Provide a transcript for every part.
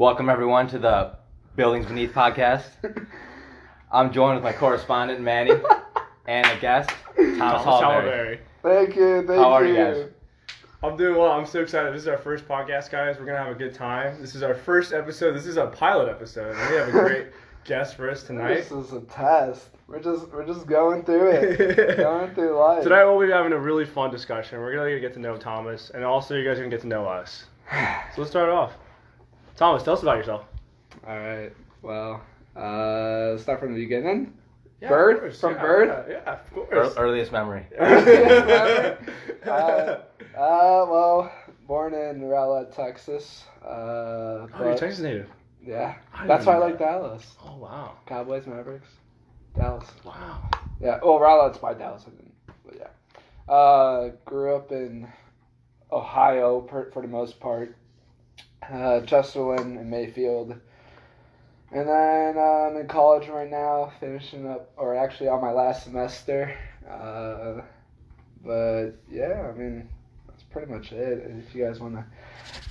Welcome everyone to the Buildings Beneath podcast. I'm joined with my correspondent Manny and a guest Thomas, Thomas Hallberry. Hallberry. Thank you, thank How are you. you guys? I'm doing well. I'm so excited. This is our first podcast, guys. We're gonna have a good time. This is our first episode. This is a pilot episode, and we have a great guest for us tonight. This is a test. We're just we're just going through it. going through life. Tonight we'll be having a really fun discussion. We're gonna get to know Thomas, and also you guys are gonna get to know us. So let's start off. Thomas, tell us about yourself. All right. Well, uh, start from the beginning. Yeah, Birth? From yeah, birth? Yeah, yeah, of Ear- course. earliest memory. uh, uh, well, born in Rowlett, Texas. Uh, oh, you're Texas native. Yeah, I that's why I like Dallas. Oh wow. Cowboys, Mavericks, Dallas. Wow. Yeah. Well, Rowlett's by Dallas, I didn't, but yeah. Uh, grew up in Ohio per, for the most part. Uh, Chesterland and Mayfield. And then uh, I'm in college right now, finishing up, or actually on my last semester. Uh, but yeah, I mean, that's pretty much it. If you guys want to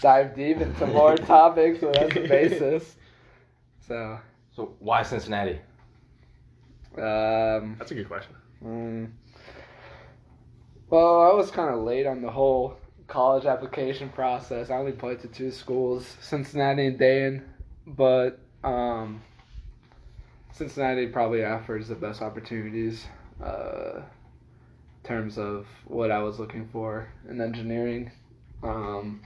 dive deep into more topics, well, that's the basis. So, So why Cincinnati? um, That's a good question. Mm. Well, I was kind of late on the whole college application process. I only applied to two schools, Cincinnati and Dayton, but um, Cincinnati probably offers the best opportunities uh, in terms of what I was looking for in engineering. Um,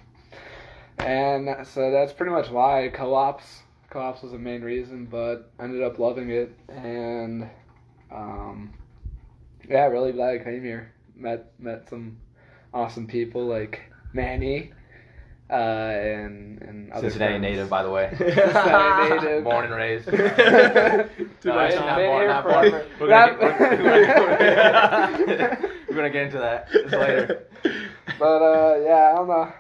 and so that's pretty much why co-ops. Co-ops was the main reason, but ended up loving it and um, yeah, really glad I came here. Met met some awesome people like Manny, uh, and and other Cincinnati friends. native, by the way. Cincinnati native. Born and raised. No, much it's not born, not born. We're gonna, get, we're, we're, we're gonna get into that later. But uh, yeah, I don't know.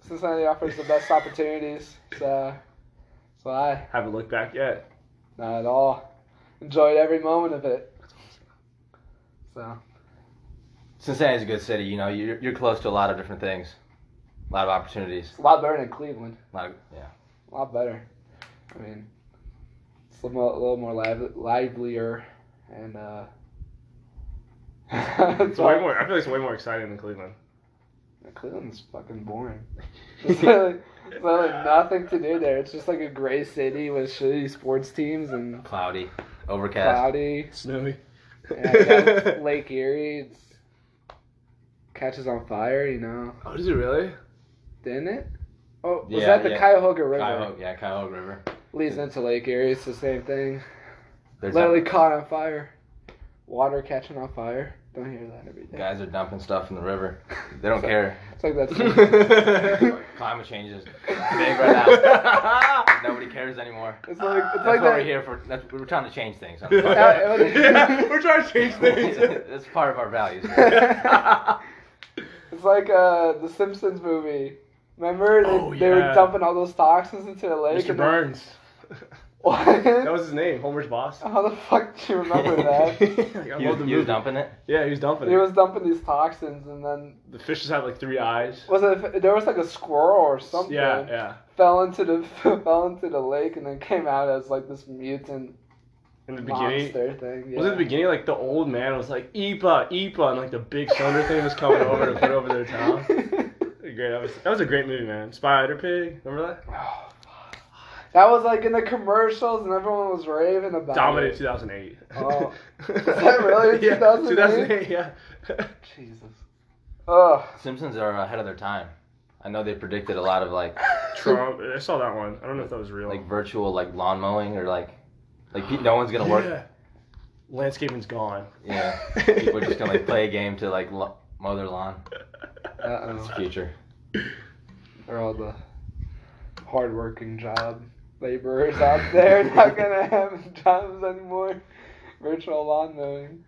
Cincinnati offers the best opportunities, so so I Haven't looked back yet. not at all enjoyed every moment of it. So Cincinnati's a good city. You know, you're, you're close to a lot of different things, a lot of opportunities. it's a lot better than Cleveland. A lot of, yeah. A lot better. I mean, it's a little, a little more live, livelier and uh. It's way more. I feel like it's way more exciting than Cleveland. Cleveland's fucking boring. There's really, there's really nothing to do there. It's just like a gray city with shitty sports teams and Cloudy, overcast. cloudy. Snowy. And then Lake Erie it's, catches on fire, you know. oh, does it really? Didn't it? Oh, was Yeah, that the yeah. Cuyahoga River? Cuyahoga, yeah, Cuyahoga River. Leads into Lake Erie. It's the same thing. There's Literally caught on fire. Water catching on fire. Don't hear that every day. guys are dumping stuff in the river. They don't care. It's like that. Climate change is big right now. Nobody cares anymore. It's like it's That's like what that. we're here for. That's, we're trying to change things. Yeah, Yeah, we're trying to change things. That's part of our values. It's like uh, the Simpsons movie. Remember they, Oh, they were dumping all those toxins into the lake. Mr. and then- Burns. What? That was his name, Homer's boss. How the fuck do you remember that? I He was, he was dumping it. Yeah, he was dumping he it. He was dumping these toxins, and then The fishes had like three eyes. was it? There was like a squirrel or something. Yeah, yeah. Fell into the fell into the lake, and then came out as like this mutant In the beginning, thing. Yeah. was it the beginning? Like the old man was like Ipa, Ipa, and like the big thunder thing was coming over to put over their town. Great, that was that was a great movie, man. Spider Pig, remember that? Oh, that was like in the commercials, and everyone was raving about Dominated it. 2008. Oh. Is that really yeah, 2008? 2008, yeah. Jesus. Ugh. Simpsons are ahead of their time. I know they predicted a lot of like Trump. I saw that one. I don't know if that was real. like virtual like lawn mowing or like like no one's gonna work. Yeah. Landscaping's gone. Yeah, people are just gonna like play a game to like lo- mow their lawn. Uh It's the future. They're all the hardworking job laborers out there not gonna have jobs anymore. Virtual lawn mowing.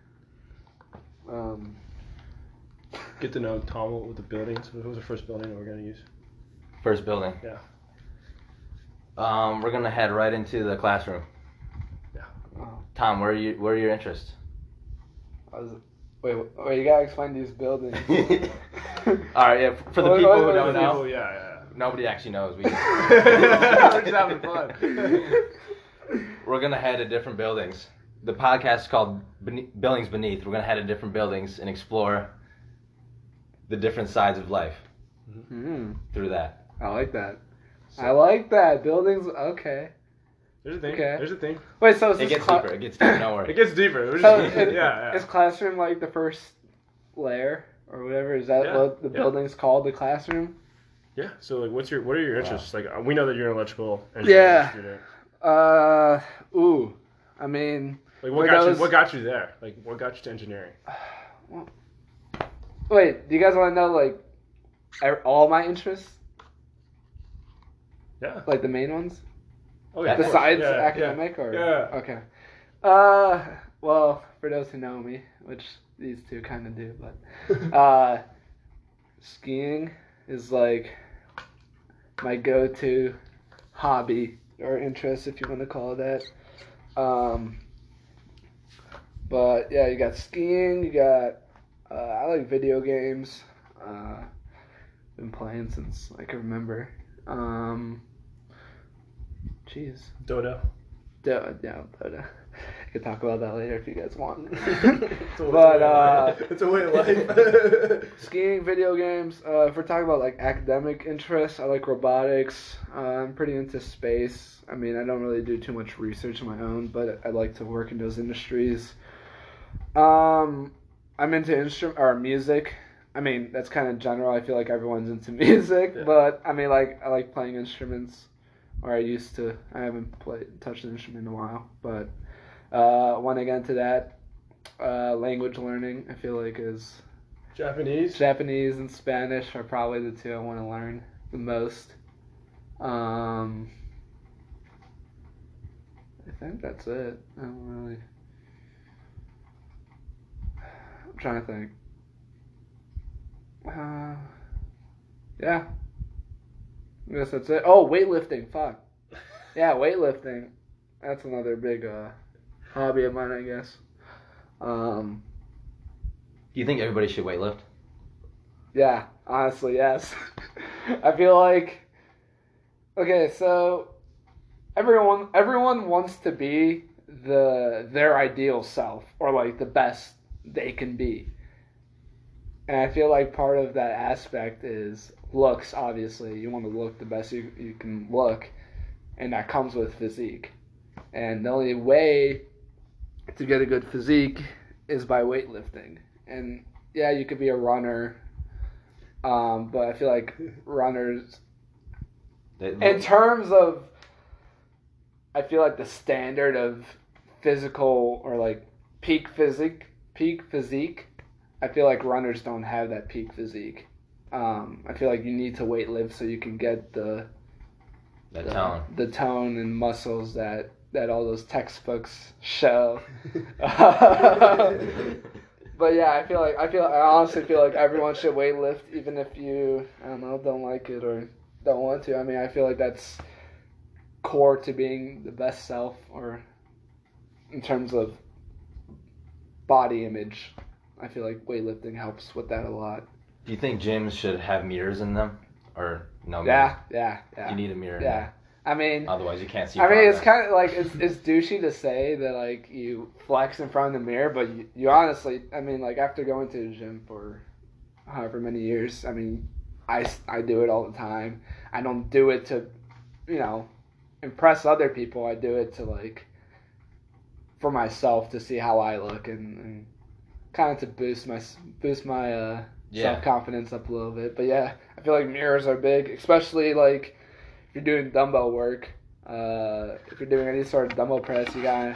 Um. Get to know Tom with the buildings. What was the first building that we're gonna use? First building. Yeah. Um, we're gonna head right into the classroom. Oh, Tom, where are you? Where are your interests? I was, wait, wait, you gotta explain these buildings. All right, yeah. For the Wait, people wait, who don't know, Oh yeah, yeah. Nobody actually knows. We We're just having fun. we're gonna head to different buildings. The podcast is called Bene- Buildings Beneath. We're gonna head to different buildings and explore the different sides of life Hmm. through that. I like that. I like that. Buildings. Okay. There's a thing. Okay. There's a thing. Wait. So is It gets cla- deeper. It gets deeper. Don't worry. It gets deeper. So just- it- yeah, yeah. Is classroom like the first layer or whatever? Is that Yeah, what the yeah. building's called? The classroom? Yeah. So like, what's your what are your Wow. interests? Like, uh, we know that you're an electrical engineer. Yeah. student. Uh. Ooh. I mean. Like, what got those- you? What got you there? Like, what got you to engineering? Wait. Do you guys want to know like all my interests? Yeah. Like the main ones? Oh yeah. Besides Yeah, yeah. academic or Yeah. okay. Uh well, for those who know me, which these two kind of do, but uh skiing is like my go-to hobby or interest if you want to call it that. Um but yeah, you got skiing, you got uh, I like video games. Uh been playing since I can remember. Um Jeez. Dodo. Do- no, uh, I could talk about that later if you guys want. It's a- but uh, it's a way of life. skiing, video games. Uh, if we're talking about like academic interests, I like robotics. Uh, I'm pretty into space. I mean, I don't really do too much research on my own, but I like to work in those industries. Um, I'm into instrument or music. I mean, that's kind of general. I feel like everyone's into music, Yeah. but I mean, like I like playing instruments, or I used to. I haven't played touched an instrument in a while, but uh, when I get into that, uh, language learning, I feel like is Japanese. Japanese and Spanish are probably the two I want to learn the most. Um, I think that's it. I don't really. I'm trying to think. Uh, yeah. I guess that's it. Oh, weightlifting. Fuck. Yeah, weightlifting. That's another big uh, hobby of mine, I guess. Um, Do you think everybody should weightlift? Yeah, honestly, yes. I feel like okay, so everyone everyone wants to be the their ideal self or like the best they can be. And I feel like part of that aspect is looks, obviously. You want to look the best you, you can look, and that comes with physique. And the only way to get a good physique is by weightlifting. And yeah, you could be a runner, um, but I feel like runners, They- in terms of, I feel like the standard of physical or like peak physique, peak physique, I feel like runners don't have that peak physique. Um, I feel like you need to weight lift so you can get the that the, tone. the tone and muscles that that all those textbooks show. But yeah, I feel like I feel I honestly feel like everyone should weight lift, even if you I don't know don't like it or don't want to. I mean, I feel like that's core to being the best self, or in terms of body image. I feel like weightlifting helps with that a lot. Do you think gyms should have mirrors in them, or no? Yeah, yeah, yeah, You need a mirror. yeah. I mean. Otherwise, you can't see. I mean, it's kind of like it's, it's douchey to say that like you flex in front of the mirror, but you, you honestly, I mean, like after going to the gym for however many years, I mean, I I do it all the time. I don't do it to, you know, impress other people. I do it to like for myself to see how I look and, and kind of to boost my boost my uh, Yeah. self confidence up a little bit. But yeah, I feel like mirrors are big, especially like if you're doing dumbbell work. Uh, if you're doing any sort of dumbbell press, you gotta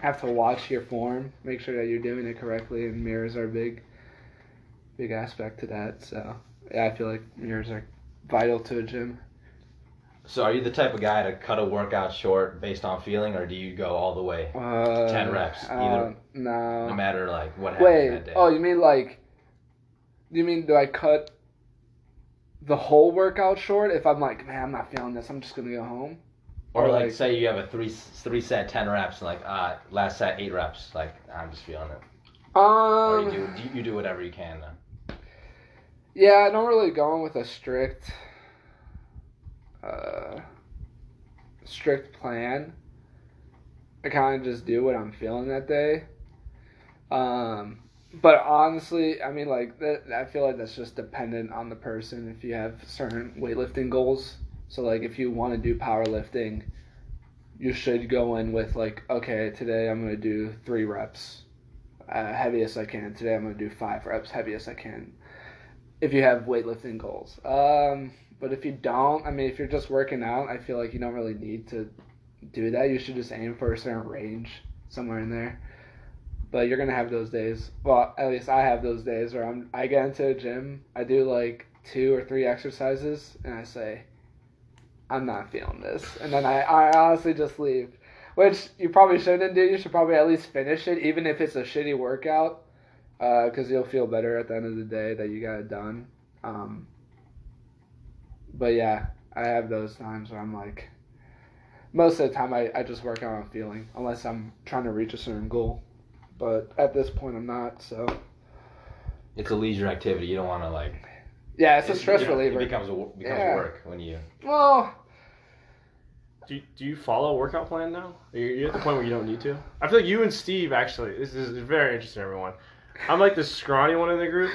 have to watch your form, make sure that you're doing it correctly, and mirrors are a big, big aspect to that. So yeah, I feel like mirrors are vital to a gym. So, are you the type of guy to cut a workout short based on feeling, or do you go all the way, Uh, 10 reps, uh, either- no. no matter like what happened Wait. that day? Oh, you mean like? You mean do I cut the whole workout short if I'm like, man, I'm not feeling this. I'm just gonna go home. or like, like- say you have a three three set ten reps, and like uh last set eight reps, like I'm just feeling it. Or Um. you do you, you do whatever you can then. Yeah, I don't really go in with a strict uh, strict plan. I kind of just do what I'm feeling that day. Um, but honestly, I mean, like. I feel like that's just dependent on the person. If you have certain weightlifting goals, so like if you want to do powerlifting, you should go in with like, okay, today I'm gonna do three reps, uh, heaviest I can. Today I'm gonna do five reps, heaviest I can. If you have weightlifting goals, um, but if you don't, I mean, if you're just working out, I feel like you don't really need to do that. You should just aim for a certain range somewhere in there. But you're gonna have those days. Well, at least I have those days where I'm. I get into a gym. I do like two or three exercises, and I say, I'm not feeling this, and then I, I honestly just leave. Which you probably shouldn't do. You should probably at least finish it, even if it's a shitty workout, because you'll feel better at the end of the day that you got it done. Um, but yeah, I have those times where I'm like, most of the time I, I just work out on feeling, unless I'm trying to reach a certain goal. But at this point, I'm not. So It's a leisure activity. You don't want to like. yeah, it's a stress you know, reliever. It becomes a, becomes Yeah. work when you. well, Do you, do you follow a workout plan now? Are you, you at the point where you don't need to? I feel like you and Steve actually. This is very interesting, everyone. I'm like the scrawny one in the group,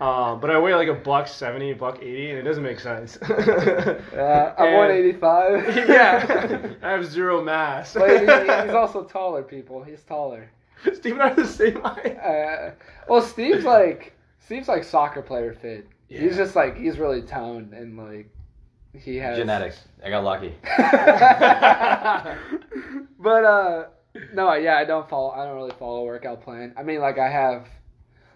um, but I weigh like a buck seventy, buck eighty, and it doesn't make sense. uh, I'm And- 185. yeah, I have zero mass. but he, he's also taller. People, he's taller. Steve and I are the same height. Uh, well, Steve's like Steve's like soccer player fit. He's just like he's really toned and like he has Genetics. I got lucky. but uh, no, yeah, I don't follow. I don't really follow a workout plan. I mean, like I have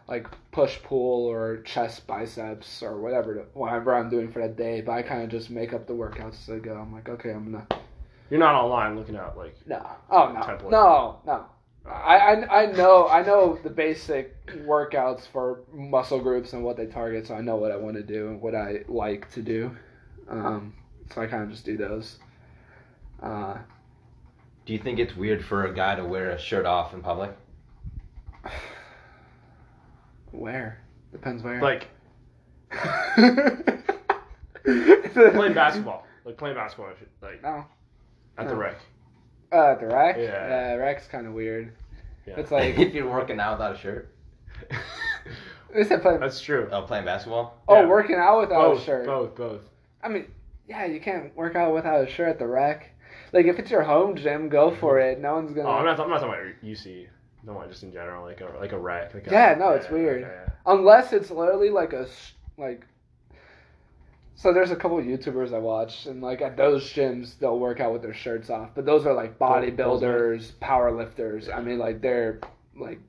like push pull or chest biceps or whatever to, whatever I'm doing for that day. But I kind of just make up the workouts as I go. I'm like, okay, I'm gonna You're not online looking at like. no, oh no, Template. no, no. I, I I know I know the basic workouts for muscle groups and what they target, so I know what I want to do and what I like to do. Um, so I kind of just do those. Uh, Do you think it's weird for a guy to wear a shirt off in public? where depends where. Like playing playing basketball, like playing basketball, like No, at No. the rec. Uh, the rack. Yeah. yeah rec's kind of weird. Yeah. It's like if you're working out without a shirt. they said play. That's true. Oh, playing basketball. Oh, yeah. working out without both, a shirt. both, both. I mean, yeah, you can't work out without a shirt at the rack. Like if it's your home gym, go for it. No one's gonna. Oh, I'm not. I'm not talking about UC. No, one just in general, like a like a rec. Like a, Yeah, no, it's weird. yeah, Unless it's literally like a like. So there's a couple YouTubers I watch, and like at those gyms, they'll work out with their shirts off. But those are like bodybuilders, powerlifters. I mean, like they're like,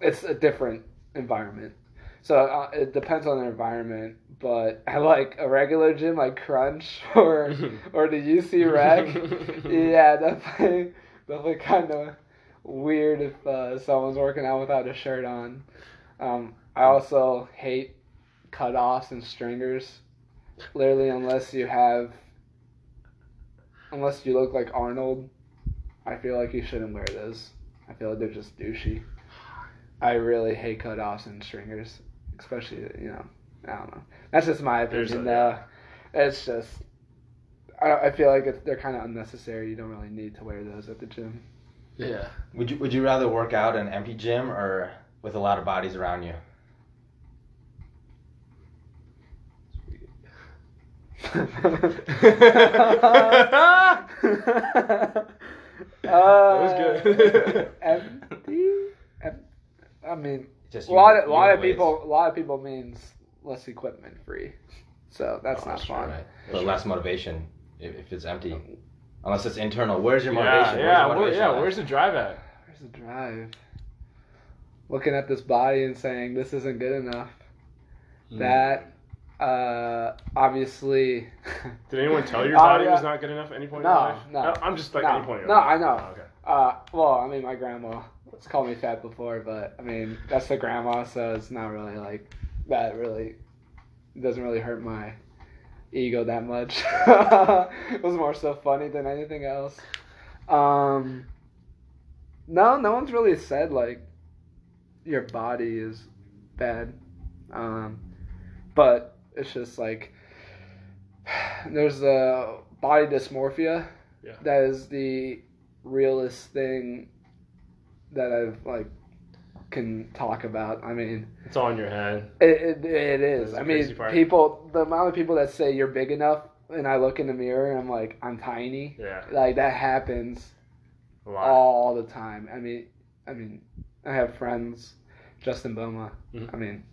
it's a different environment. So uh, it depends on the environment. But I like a regular gym like Crunch or or the UC Rec. yeah, definitely, definitely kind of weird if uh, someone's working out without a shirt on. Um, I also hate cutoffs and stringers. Literally, unless you have, unless you look like Arnold, I feel like you shouldn't wear those. I feel like they're just douchey. I really hate cutoffs and stringers, especially you know. I don't know. That's just my opinion, a- though. It's just. I, I feel like it's, they're kind of unnecessary. You don't really need to wear those at the gym. yeah. Would you Would you rather work out in an empty gym or with a lot of bodies around you? Uh, good. empty? Em- I mean, Just a lot of, you- a lot of weights. people, a lot of people means less equipment free, so that's Oh, not true, fun. right? But less motivation if, if it's empty. Unless it's internal. Where's your motivation? yeah, Where's your where- yeah. Where's the drive at? Where's the drive? Looking at this body and saying this isn't good enough. Hmm. That, uh, obviously. Did anyone tell your Oh, body yeah. was not good enough at any point No, in your life? no. I'm just like No, any point in no, your life. I know. Oh, okay. Uh, well, I mean, my grandma has called me fat before, but I mean, that's the grandma, so it's not really like that. Really, doesn't really hurt my ego that much. it was more so funny than anything else. Um, no, no one's really said like your body is bad. Um, but it's just like There's uh, body dysmorphia. Yeah. That is the realest thing that I've like can talk about. I mean, It's all in your head. it it, it is. I mean, part. people. The amount of people that say you're big enough, and I look in the mirror and I'm like, I'm tiny. Yeah. Like that happens A lot. all the time. I mean, I mean, I have friends, Justin Boma. Mhm. I mean,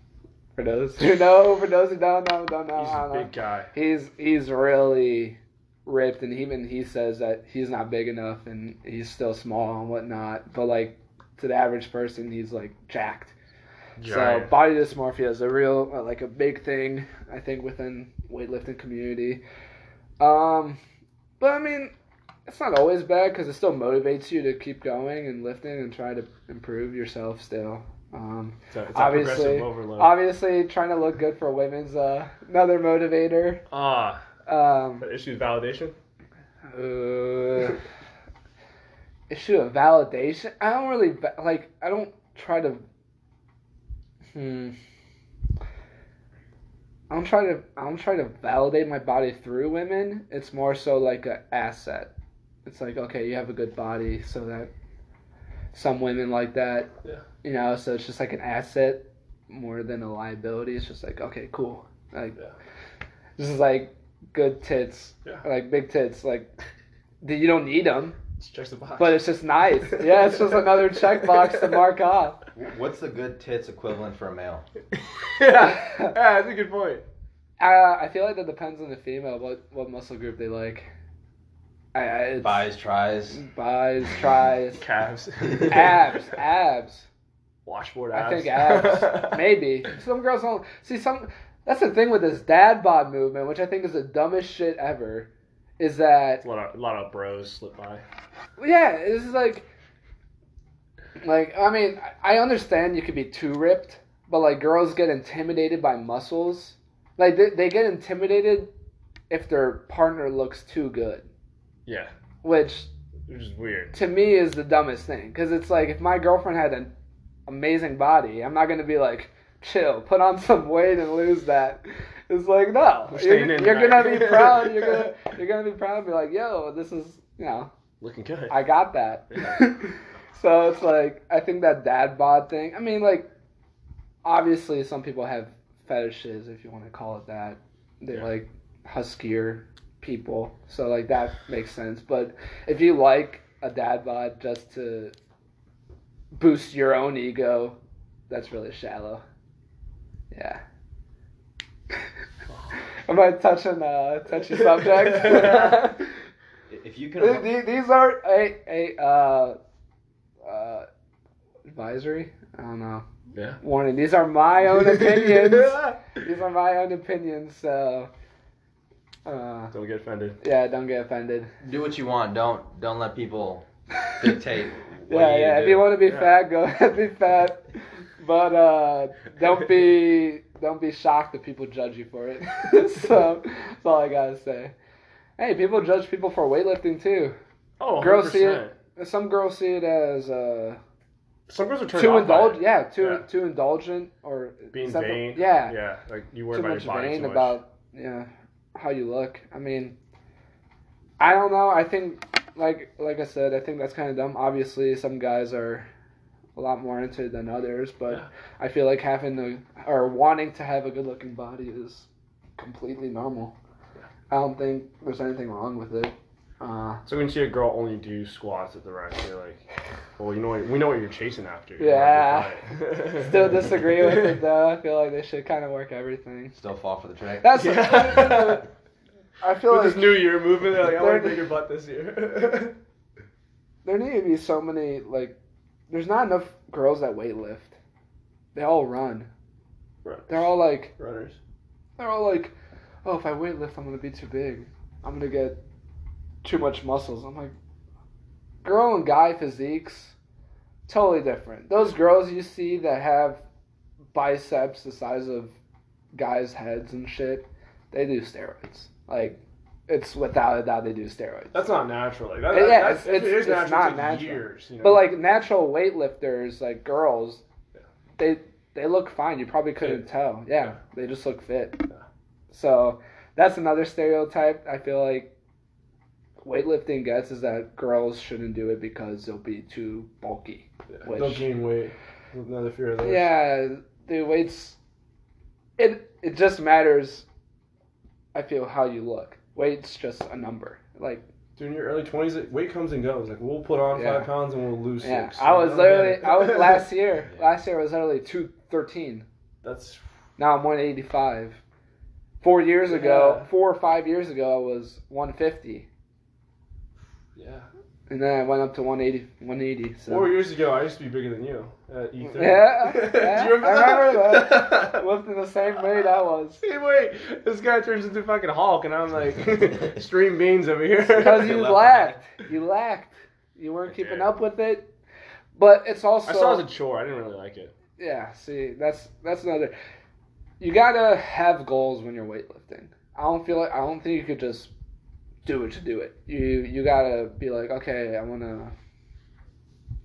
for those who know, for those who don't know, don't know, He's a don't know. big guy. He's he's really ripped, and even he says that he's not big enough, and he's still small and whatnot. But like to the average person, he's like jacked. So body dysmorphia is a real uh, like a big thing I think within weightlifting community. Um, but I mean, it's not always bad because it still motivates you to keep going and lifting and try to improve yourself still. Um, a obviously- obviously, trying to look good for women's uh, another motivator. Ah, Um, issue validation. uh, issue of validation. I don't really like. I don't try to. Hmm. I don't try to. I don't try to validate my body through women. It's more so like an asset. It's like okay, you have a good body, so that some women like that. Yeah. You know, so it's just like an asset more than a liability. It's just like okay, cool. Like Yeah. this is like good tits, Yeah. like big tits. Like you don't need them, Just checks the box. but it's just nice. Yeah, it's just another checkbox to mark off. What's the good tits equivalent for a male? yeah. yeah, that's a good point. Uh, I feel like that depends on the female, what what muscle group they like. I, I it's, Bis, tris. bis, tris, Calves. abs, abs. Washboard I abs. think abs, maybe. Some girls don't see some. That's the thing with this dad bod movement, which I think is the dumbest shit ever. Is that a lot of a lot of bros slip by. yeah? It's like, like I mean, I understand you could be too ripped, but like girls get intimidated by muscles. Like they, they get intimidated if their partner looks too good, Yeah, which which is weird. to me is the dumbest thing because it's like if my girlfriend had an amazing body. I'm not gonna be like chill put on some weight and lose that. It's like no. You're, you're gonna be proud. You're gonna you're gonna be proud and be like yo this is you know Looking good. i got that. Yeah. so it's like i think that dad bod thing i mean like obviously some people have fetishes if you want to call it that. They Yeah. like huskier people. So like that makes sense. But if you like a dad bod just to boost your own ego that's really shallow yeah am i touching a touchy subject If you can, th- These are a a uh, uh, advisory. I don't know. yeah. Warning. These are my own opinions. these are my own opinions. So, uh, Don't get offended. yeah, don't get offended. do what you want. Don't don't let people dictate. Yeah, yeah. If do. you want to be Yeah. fat, go ahead, be fat. But uh, don't be don't be shocked that people judge you for it. so that's all I gotta say. Hey, people judge people for weightlifting too. Oh, Girls see it. Some girls see it as uh, Some girls are turned too indulgent. Yeah, too Yeah. too indulgent or Being is that the- vain. yeah, Yeah. Like you worry too about much your body vain too much. about yeah how you look. I mean, I don't know. I think like like I said, I think that's kind of dumb. Obviously, some guys are a lot more into it than others, but Yeah. I feel like having the or wanting to have a good looking body is completely normal. I don't think there's anything wrong with it. Uh, So when you see a girl only do squats at the rest, you're like, well, you know, what, we know what you're chasing after. You Yeah. want a good diet. still disagree with it though. I feel like they should kind of work everything. Still fall for the trick. That's Yeah. I feel With like this New Year movement, they're like, I want a bigger butt this year. there need to be so many like. There's not enough girls that weight lift. They all run. They're all like runners. they're all like, oh, if I weight lift, I'm gonna be too big. I'm gonna get too much muscles. I'm like, girl and guy physiques, totally different. Those girls you see that have biceps the size of guys' heads and shit, they do steroids. Like, it's without a doubt they do steroids. That's not natural. Like, that, Yeah, that, it's- if it is it's- it's natural, not it takes natural. Years, you know? But like natural weightlifters, like girls, Yeah. they they look fine. You probably couldn't Fit. tell. Yeah, Yeah. they just look fit. Yeah. So that's another stereotype. I feel like weightlifting gets is that girls shouldn't do it because they'll be too bulky. Which- Don't gain weight. Another fear of theirs. Yeah, the weights. It it just matters. I feel how you look. Weight's just a number. Like Dude, in your early twenties, weight comes and goes. Like we'll put on Yeah. five pounds and we'll lose yeah, six. I was don't literally. I was last year. Last year I was literally two thirteen. That's Now I'm one eighty five. Four years ago, four or five years ago, I was one fifty, yeah. and then I went up to 180, 180. So. Four years ago, I used to be bigger than you at E E30. Yeah, Do yeah, you remember I that? remember that. Lifting the same weight I was. Hey, wait, this guy turns into fucking Hulk, and I'm like stream beans over here. Because you Left lacked. You lacked. You weren't I keeping up with it. But it's also I saw it as a chore. I didn't really like it. yeah. See, that's that's another. You gotta have goals when you're weightlifting. I don't feel like I don't think you could just do it to do it. You you gotta be like, okay, I wanna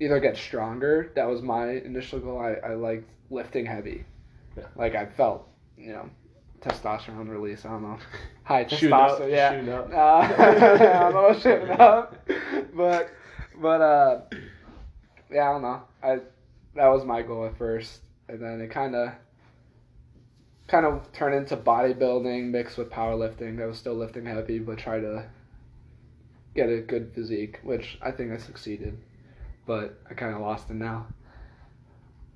either get stronger. That was my initial goal. I I liked lifting heavy. Yeah. Like I felt, you know, testosterone release. I don't know, high Shooting up, testosterone. Yeah. shooting up. Uh, I don't know what's shooting up, but but uh, yeah, I don't know. I that was my goal at first, and then it kind of kind of turned into bodybuilding mixed with powerlifting. I was still lifting heavy, but try to get a good physique, which I think I succeeded, but I kind of lost it now.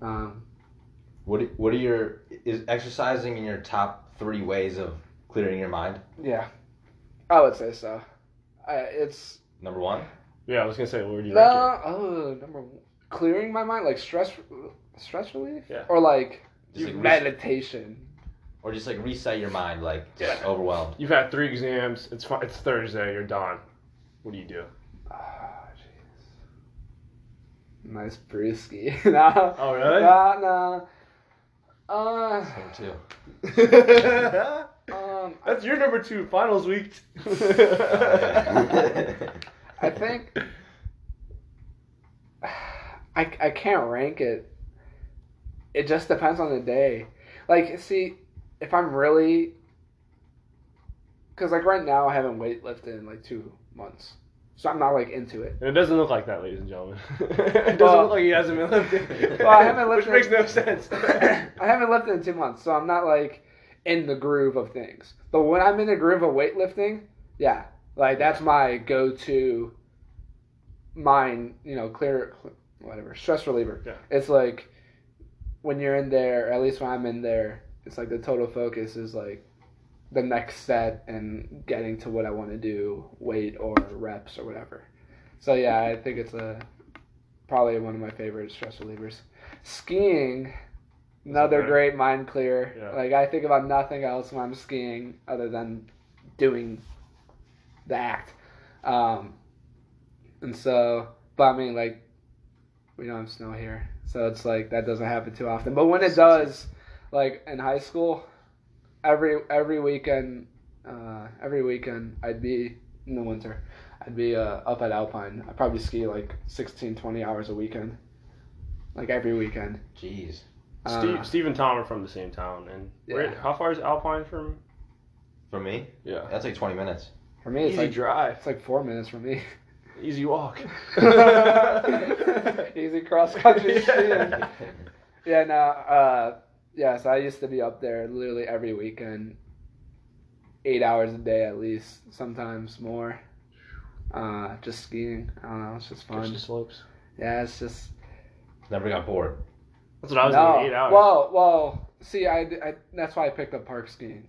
Um, What are- What are your is exercising in your top three ways of clearing your mind? yeah, I would say so. I, it's Number one. Yeah, I was gonna say, where do you no, oh, number one, clearing my mind, like stress, stress relief, Yeah. or like Just like re- meditation. or just like reset your mind, like just Yeah. overwhelmed. You've had three exams. It's fu- it's Thursday. You're done. What do you do? Jeez. Nice brewski. nah. Oh, really? Nah, nah. Uh, Number two. um, That's your number two finals week. I think I, I can't rank it. It just depends on the day. Like, see, if I'm really, because like right now I haven't weightlifted in like two months, so I'm not like into it. And it doesn't look like that, ladies and gentlemen. it doesn't Well- look like he hasn't been lifting. Well, I haven't lifted. Which lifted- makes no sense. I haven't lifted in two months, so I'm not like in the groove of things. But when I'm in the groove of weightlifting, yeah, like that's my go-to mind, you know, clear, whatever, stress reliever. Yeah. It's like when you're in there, or at least when I'm in there, it's like the total focus is like the next set and getting to what I want to do, weight or reps or whatever. So yeah, I think it's a probably one of my favorite stress relievers. Skiing, another great mind clear. Yeah. Like I think about nothing else when I'm skiing other than doing the act. Um, and so, but I mean, like, we don't have snow here, so it's like that doesn't happen too often. But when it does, like in high school, every every weekend, uh, every weekend I'd be in the winter, I'd be uh, up at Alpine. I'd probably ski like 16, 20 hours a weekend, like every weekend. Jeez. Steve, Uh, Steve and Tom are from the same town, and where, Yeah. how far is Alpine from? For me, Yeah, that's like 20 minutes. for me, it's easy like drive, it's like four minutes for me. easy walk. Easy cross country skiing. Yeah. Yeah, no, uh, yeah, so I used to be up there literally every weekend, eight hours a day at least, sometimes more. Uh, just skiing. I don't know, it's just fun. Christian slopes. Yeah, it's just. Never got bored. That's what I was no, doing. Eight hours. Well, well, see, I, I, that's why I picked up park skiing.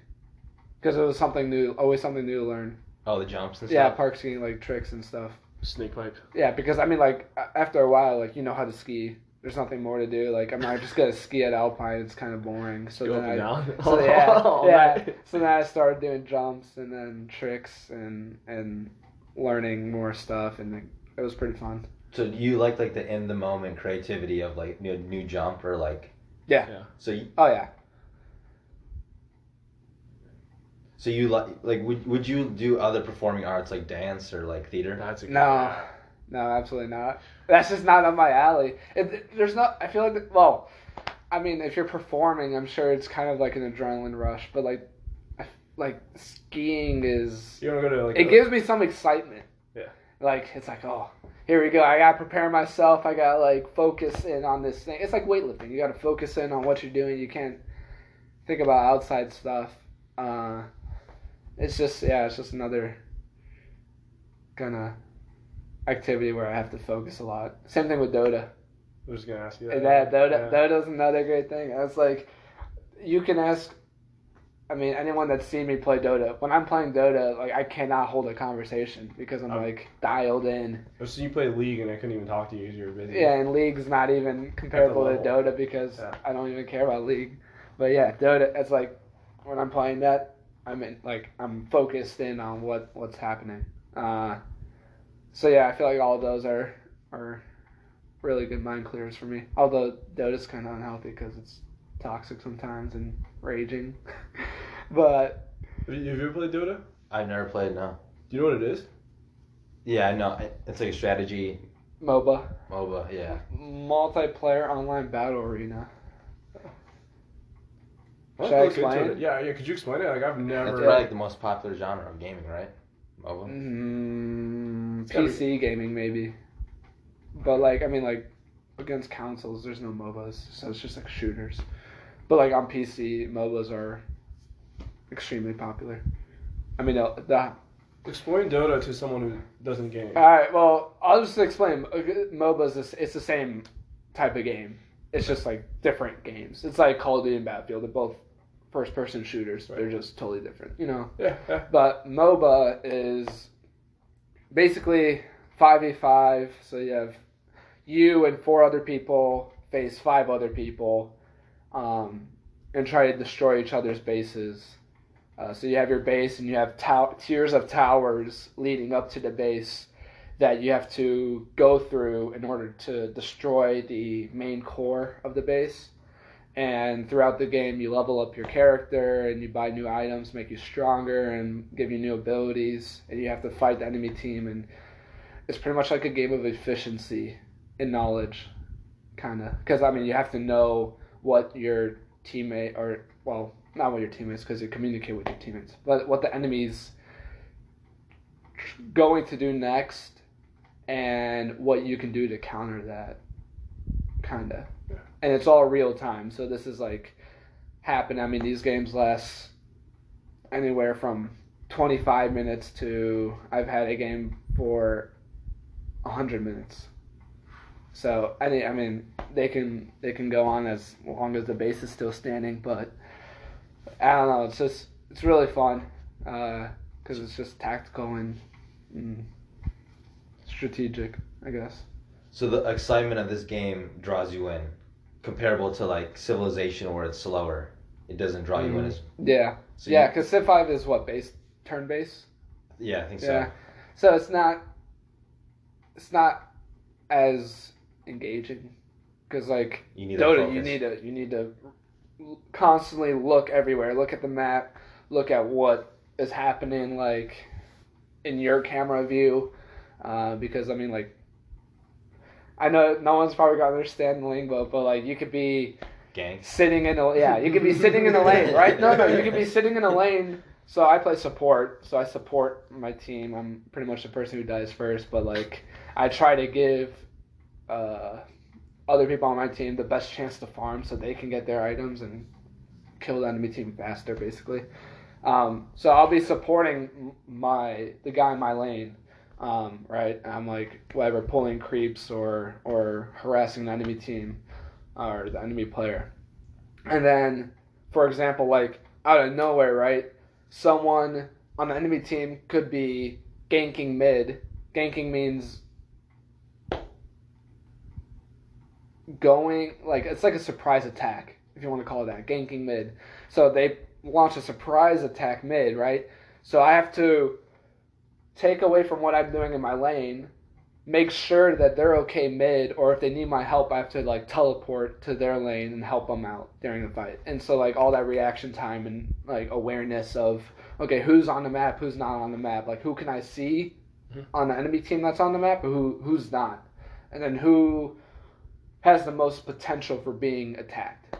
Because it was something new, always something new to learn. Oh, the jumps and Yeah, stuff. Yeah, park skiing, like tricks and stuff. Snake pipe. Yeah, because I mean, like after a while, like you know how to ski. There's nothing more to do. Like I'm not just gonna ski at Alpine. It's kind of boring. So Go then I, down. so yeah, oh, yeah. So then I started doing jumps and then tricks and and learning more stuff, and it was pretty fun. So do you like like the in the moment creativity of like new, new jump or like? Yeah. Yeah. So you, Oh yeah. so you like like would would you do other performing arts like dance or like theater? That's a good No, no, absolutely not. That's just not up my alley. It, there's not. I feel like well, I mean, if you're performing, I'm sure it's kind of like an adrenaline rush, but like, I like skiing is You want to go to like it a- gives me some excitement. Yeah. Like it's like, oh, here we go. I gotta prepare myself. I gotta like focus in on this thing. It's like weightlifting. You gotta focus in on what you're doing. You can't think about outside stuff. Uh, it's just yeah, it's just another kind of activity where I have to focus a lot. Same thing with Dota. I was gonna ask you Yeah, that. Dota, Yeah. Dota's another great thing. It's like you can ask. I mean, anyone that's seen me play Dota, when I'm playing Dota, like I cannot hold a conversation because I'm Oh. like dialed in. I've you play League and I couldn't even talk to you because you were busy. Yeah, and League's not even comparable to. Dota because Yeah. I don't even care about League. But yeah, Dota, it's like when I'm playing that, I'm in, like I'm focused in on what what's happening. Uh, so yeah, I feel like all of those are are really good mind clears for me. Although Dota's kind of unhealthy because it's toxic sometimes and raging. but Have you, have you ever played Dota? I've never played. No. Do you know what it is? Yeah, I know. It's like a strategy MOBA, MOBA. Yeah. multiplayer online battle arena. Should I explain? it. Yeah, yeah. Could you explain it? Like I've That's never. probably like the most popular genre of gaming, right? MOBA. Mm, It's be- PC gaming maybe, but like I mean like against consoles, there's no MOBAs, so it's just like shooters. But like on PC, MOBAs are extremely popular. I mean the, the Explain Dota to someone who doesn't game. all right. Well, I'll just explain. Uh, MOBAs is it's the same type of game. It's just like different games. It's like Call of Duty and Battlefield. They're both first person shooters. They're just totally different. You know. yeah, yeah. But MOBA is basically 5v5. So you have you and four other people face five other people um, and try to destroy each other's bases. Uh, so you have your base and you have tow- tiers of towers leading up to the base that you have to go through in order to destroy the main core of the base. And throughout the game, you level up your character and you buy new items, make you stronger, and give you new abilities. And you have to fight the enemy team. And it's pretty much like a game of efficiency and knowledge, kind of. Because, I mean, you have to know what your teammate, or, well, not what your teammates, because you communicate with your teammates, but what the enemy's going to do next and what you can do to counter that, kind of. And it's all real time, so this is like happen. I mean, these games last anywhere from 25 minutes to I've had a game for 100 minutes. So I mean, they can they can go on as long as the base is still standing, but I don't know. It's just it's really fun because it's just tactical and mm, strategic, I guess. So the excitement of this game draws you in, comparable to like Civilization, where it's slower. It doesn't draw you in Mm. as. Yeah, So yeah. Because Civ Five is what base turn base. yeah, I think so. Yeah. So it's not it's not as engaging because like You need Dota, you need to you need to constantly look everywhere, look at the map, look at what is happening like in your camera view, uh, because I mean like I know no one's probably gonna understand the lingo, but like you could be Gang. sitting in a yeah, you could be sitting in a lane, right? No, no, you could be sitting in a lane. So I play support, so I support my team. I'm pretty much the person who dies first, but like I try to give uh, other people on my team the best chance to farm so they can get their items and kill the enemy team faster, basically. Um, so I'll be supporting my the guy in my lane, um, right? I'm like whatever pulling creeps or or harassing the enemy team or the enemy player. And then, for example, like out of nowhere, right? Someone on the enemy team could be ganking mid. Ganking means going like it's like a surprise attack, if you want to call it that. Ganking mid. So they launch a surprise attack mid, right? So I have to take away from what I'm doing in my lane make sure that they're okay mid or if they need my help i have to like teleport to their lane and help them out during the fight and so like all that reaction time and like awareness of okay who's on the map who's not on the map like who can i see Mhm. on the enemy team that's on the map who who's not and then who has the most potential for being attacked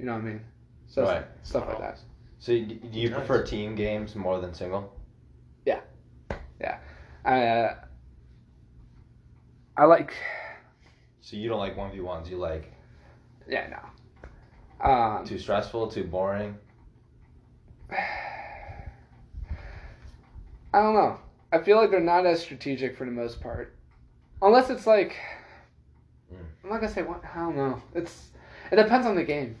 you know what i mean so Right. stuff like that So do you Nice. prefer team games more than single? Uh, I like. So you don't like one v ones. You like Yeah, no. Um, too stressful, too boring. I don't know. I feel like they're not as strategic for the most part, unless it's like. Mm. I'm not gonna say what. I don't know. It's it depends on the game.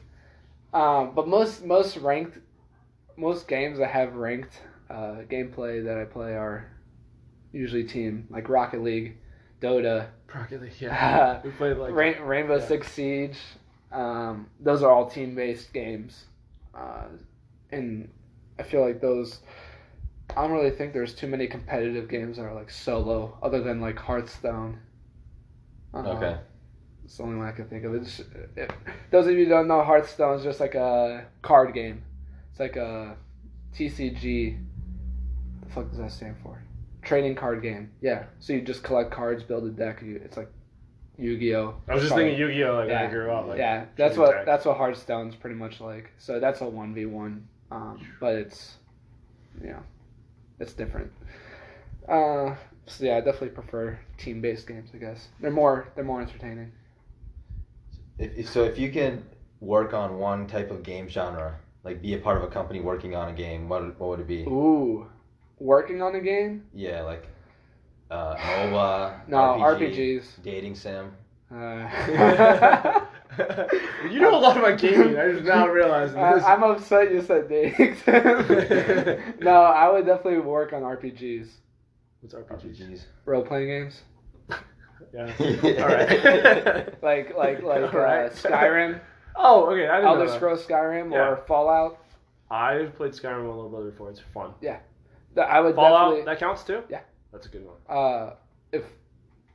Um, but most most ranked, most games that have ranked uh, gameplay that I play are usually team like Rocket League, Dota, Rocket League, yeah. we played like Rain, Rainbow yeah. Six Siege. Um, those are all team based games, uh, and I feel like those. I don't really think there's too many competitive games that are like solo, other than like Hearthstone. Uh, Okay. It's the only one I can think of. It's, if, those of you who don't know, Hearthstone is just like a card game. It's like a TCG. What the fuck does that stand for? Trading card game. Yeah. So you just collect cards, build a deck. You, it's like Yu-Gi-Oh. I was just Card. thinking Yu-Gi-Oh! Like when I Yeah. grew up. Like, yeah, that's what deck. that's what Hearthstone's pretty much like. So that's a one v one, um, but it's, you know, it's different. Uh, so yeah, I definitely prefer team based games. I guess they're more they're more entertaining. If, if- so if you can work on one type of game genre, like be a part of a company working on a game, what what would it be? Ooh, working on a game? Yeah, like uh, MOBA. No, RPG, RPGs. Dating sim. Uh, you know a lot about gaming. I just now realized I- this. I'm upset you said dating. Sam. No, I would definitely work on RPGs, What's RPGs? RPGs. role playing games, Yeah. Yeah. All right. like like like uh, Skyrim, oh, okay. I didn't know Elder that. Scrolls Skyrim, Yeah. or Fallout. I've played Skyrim with my little brother before. It's fun. That I would Fallout, definitely. that counts too? Yeah. That's a good one. Uh, if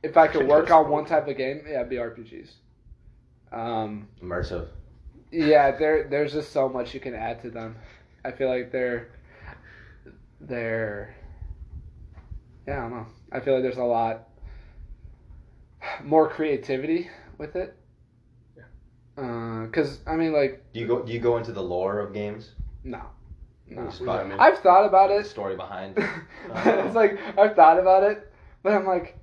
if I could work on one type of game, yeah, it'd be RPGs. Um, Immersive. yeah, there there's just so much you can add to them. I feel like they're they're yeah, I don't know. I feel like there's a lot more creativity with it. Yeah. Because I mean, like, Do you go? Do you go into the lore of games? no, no. Just What does about that mean? I've thought about it. story behind. it's like I've thought about it, but I'm like,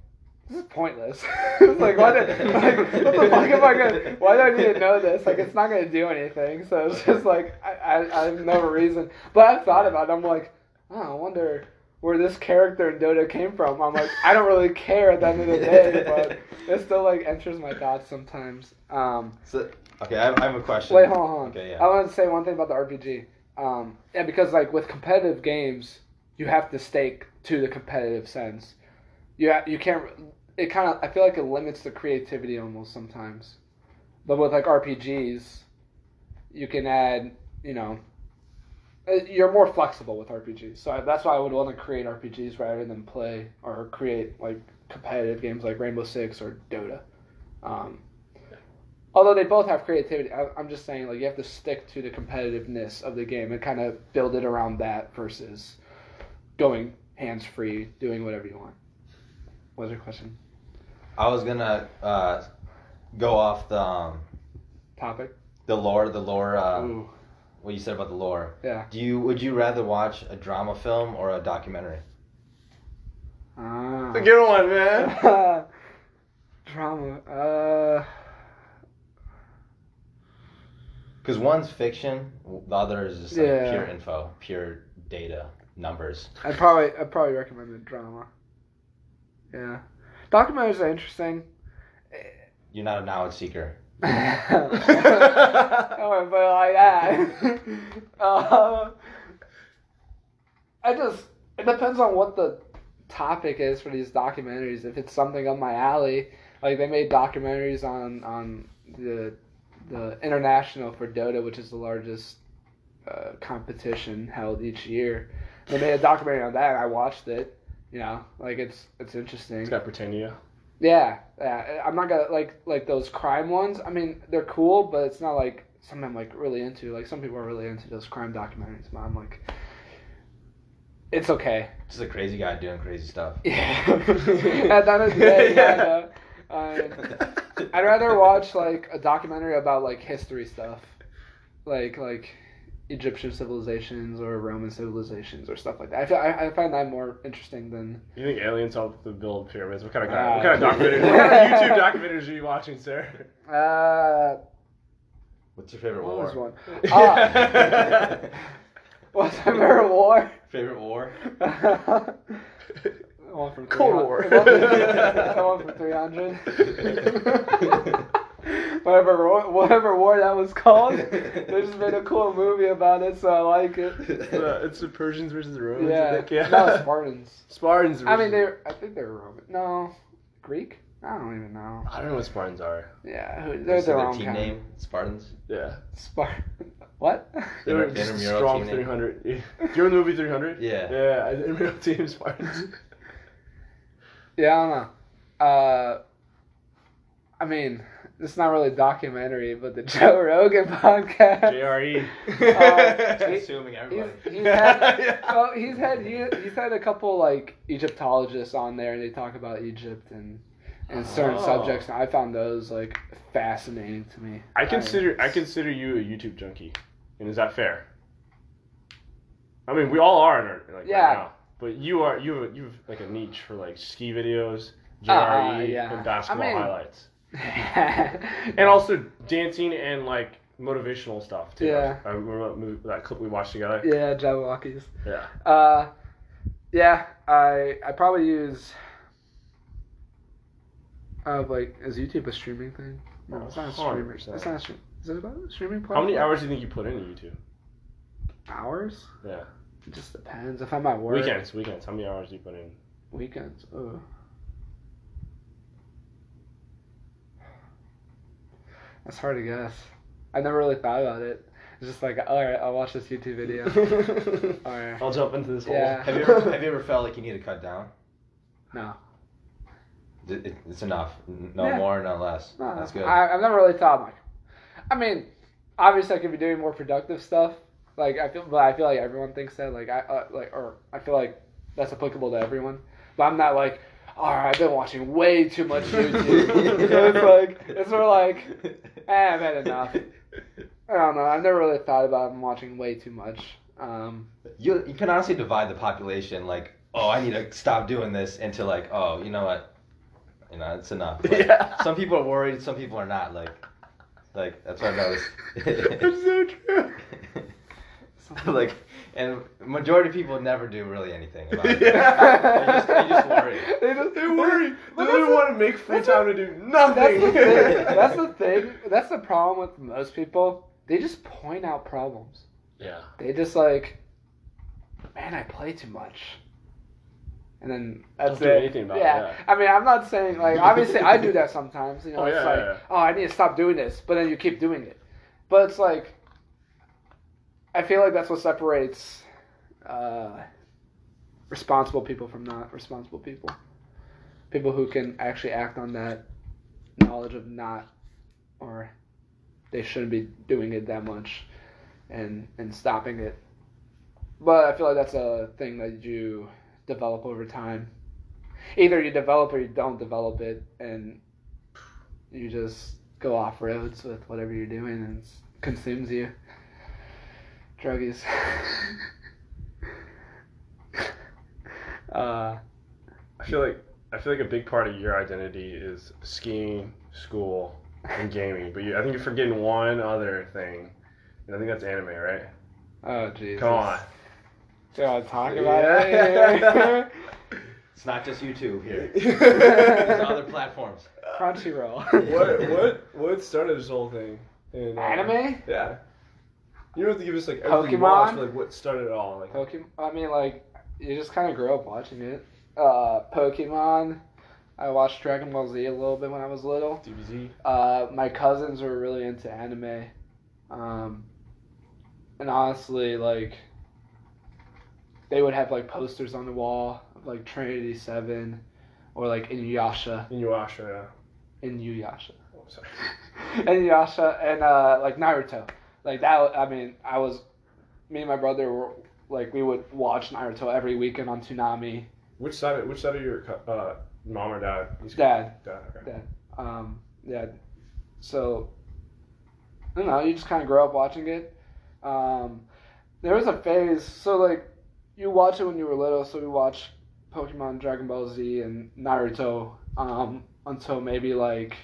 this is pointless. it's like, why do, like, what the fuck am I gonna? Why do I need to know this? Like, it's not gonna do anything. So it's just like I, I, I have no reason. But I've thought about it. I'm like, oh, I wonder where this character in Dota came from. I'm like, I don't really care at the end of the day, but it still like enters my thoughts sometimes. Um, So, okay, I have, I have a question. Wait, hold on, hold on. Okay, yeah. I want to say one thing about the RPG. Um, yeah, because like with competitive games, you have to stake to the competitive sense. You ha- you can't. It kind of. I feel like it limits the creativity almost sometimes. But with like RPGs, you can add. You know. uh, You're more flexible with RPGs, so I, that's why I would want to create RPGs rather than play or create like competitive games like Rainbow Six or Dota. Um, although they both have creativity, I, I'm just saying like you have to stick to the competitiveness of the game and kind of build it around that versus going hands free, doing whatever you want. What was your question? I was gonna uh, go off the um, Topic? the lore, the lore. Uh, what you said about the lore. yeah. Do you would you rather watch a drama film or a documentary? Ah. It's a good one, man. Drama. Uh. Because one's fiction, the other is just like Yeah. pure info, pure data, numbers. I'd probably I'd probably recommend the drama. Yeah, documentaries are interesting. You're not a knowledge seeker. I wouldn't put it like that. uh, I just it depends on what the topic is for these documentaries. If it's something up my alley, like they made documentaries on on the the international for Dota, which is the largest uh, competition held each year. They made a documentary on that, and I watched it. You know, like it's it's interesting. It's got Britannia. Yeah, yeah. I'm not gonna like like those crime ones. I mean, they're cool, but it's not like something I'm like really into. Like some people are really into those crime documentaries, but I'm like, it's okay. Just a crazy guy doing crazy stuff. Yeah. At the end of the day, yeah, no. Um, I'd rather watch like a documentary about like history stuff, like like Egyptian civilizations or Roman civilizations or stuff like that. I, feel, I, I find that more interesting than You think aliens helped to build pyramids? What kind of guy? Uh, what kind of documentaries? what kind of YouTube documentaries are you watching, sir? uh What's your favorite what war? was one? Ah, what's my favorite war? Favorite war? one from Cold 300 War. That one from three hundred. whatever war, whatever war that was called. They just made a cool movie about it, so I like it. Uh, it's the Persians versus the Romans. I Yeah, think. yeah. no Spartans. Spartans. I mean, they're. I think they're Roman. No, Greek. I don't even know. I don't know what Spartans are. Yeah, who- Is they're their their own team kind. name? Spartans? Yeah. Spart. What? They were just strong 300. Do you remember the movie 300? Yeah. Yeah, I real team Spartans. Yeah, I don't know. Uh, I mean, it's not really a documentary, but the Joe Rogan podcast. JRE. Uh, he- Assuming everybody. he's had, well, he's had he, he's had a couple like Egyptologists on there, and they talk about Egypt and and certain Oh. subjects. And I found those like fascinating to me. I consider I consider you a YouTube junkie, and is that fair? I mean, we all are in our, like Yeah. right now, but you are you have, you have like a niche for like ski videos, JRE, Uh, yeah. and basketball I mean- highlights, and also dancing and like motivational stuff too. Yeah. I remember that, movie, that clip we watched together. yeah, Jabbawockeez. Yeah. Uh, yeah, I I probably use. Uh, like, is YouTube a streaming thing? No, it's not a streamer. 100%. It's not a stream. Is it about a streaming How many hours do you think you put into YouTube? Hours? Yeah. It just depends. If I'm at work. Weekends, weekends. How many hours do you put in? Weekends. Oh. That's hard to guess. I never really thought about it. It's just like, all right, I'll watch this YouTube video. all right. I'll jump into this Yeah. Have you ever have you ever felt like you need to cut down? No. It- it- It's enough. No Yeah. more, no less. No, That's good. I, I've never really thought like. I mean, obviously I could be doing more productive stuff. Like I feel, but I feel like everyone thinks that. Like I uh, like, or I feel like that's applicable to everyone. But I'm not like, all right, I've been watching way too much YouTube. So it's like it's more like, eh, I've had enough. I don't know. I've never really thought about watching way too much. Um, you you can honestly divide the population like, oh, I need to stop doing this, into like, oh, you know what, you know, it's enough. Like, Yeah. Some people are worried, some people are not. Like, like that's what I noticed. It's so true. like, and majority of people never do really anything about it. Yeah. They just, they just worry. They just They worry. But They that's don't want to make free that's the- time to do nothing. That's nothing. the thing. That's the thing. That's the problem with most people. They just point out problems. Yeah. They just like, man, I play too much. And then that's Don't do it. anything about it, yeah. yeah. I mean, I'm not saying like obviously I do that sometimes. You know, Oh, it's yeah, like, yeah, yeah. oh, I need to stop doing this, but then you keep doing it. But it's like, I feel like that's what separates uh, responsible people from not responsible people. People who can actually act on that knowledge of not, or they shouldn't be doing it that much, and and stopping it. But I feel like that's a thing that you develop over time. Either you develop or you don't develop it, and you just go off roads with whatever you're doing and consumes you. Druggies. uh, I feel like I feel like a big part of your identity is skiing, school, and gaming. But you, I think you're forgetting one other thing. And I think that's anime, right? oh Jesus. Come on. Do I talk about Yeah. it? It's not just YouTube here. There's other platforms. Crunchyroll. what what what started this whole thing? And, uh, Anime? Yeah. You don't have to give us like everything you Pokemon? watched, but, like what started it all. Like Pokemon. I mean, like you just kind of grow up watching it. Uh, Pokemon. I watched Dragon Ball Z a little bit when I was little. DBZ. Uh, my cousins were really into anime, um, and honestly, like they would have like posters on the wall of like Trinity Seven, or like Inuyasha, Inuyasha. Inuyasha, Oh, sorry. Inuyasha, and uh, like Naruto. Like that. I mean, I was me and my brother were like we would watch Naruto every weekend on Toonami. Which side? Of, which side of your uh, mom or dad? He's- Dad. Dad. Okay. Dad. Um, yeah. So, I don't know. You just kind of grow up watching it. Um, there was a phase. So like, you watch it when you were little. So we watched Pokemon, Dragon Ball Z, and Naruto um, until maybe like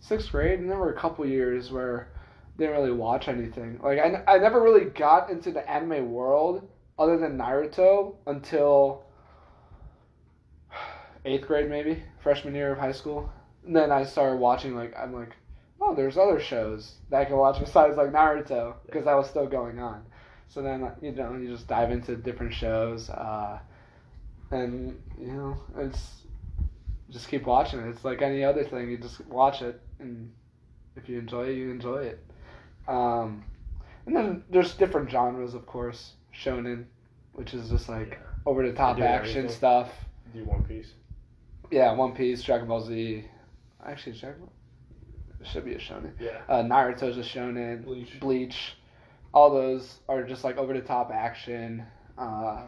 sixth grade, and there were a couple years where I didn't really watch anything. Like I, I never really got into the anime world other than Naruto until eighth grade, maybe freshman year of high school. And then I started watching like I'm like, oh, there's other shows that I can watch besides like Naruto because that was still going on. So then you know you just dive into different shows, uh, and you know it's just keep watching it. It's like any other thing. You just watch it, and if you enjoy it, you enjoy it. Um, and then there's different genres, of course. Shonen, which is just like Yeah. over the top action everything. stuff. Do One Piece. Yeah, One Piece, Dragon Ball Z. Actually, Dragon Ball should be a shonen. Yeah. Uh, Naruto's a shonen. Bleach. Bleach. All those are just like over the top action uh,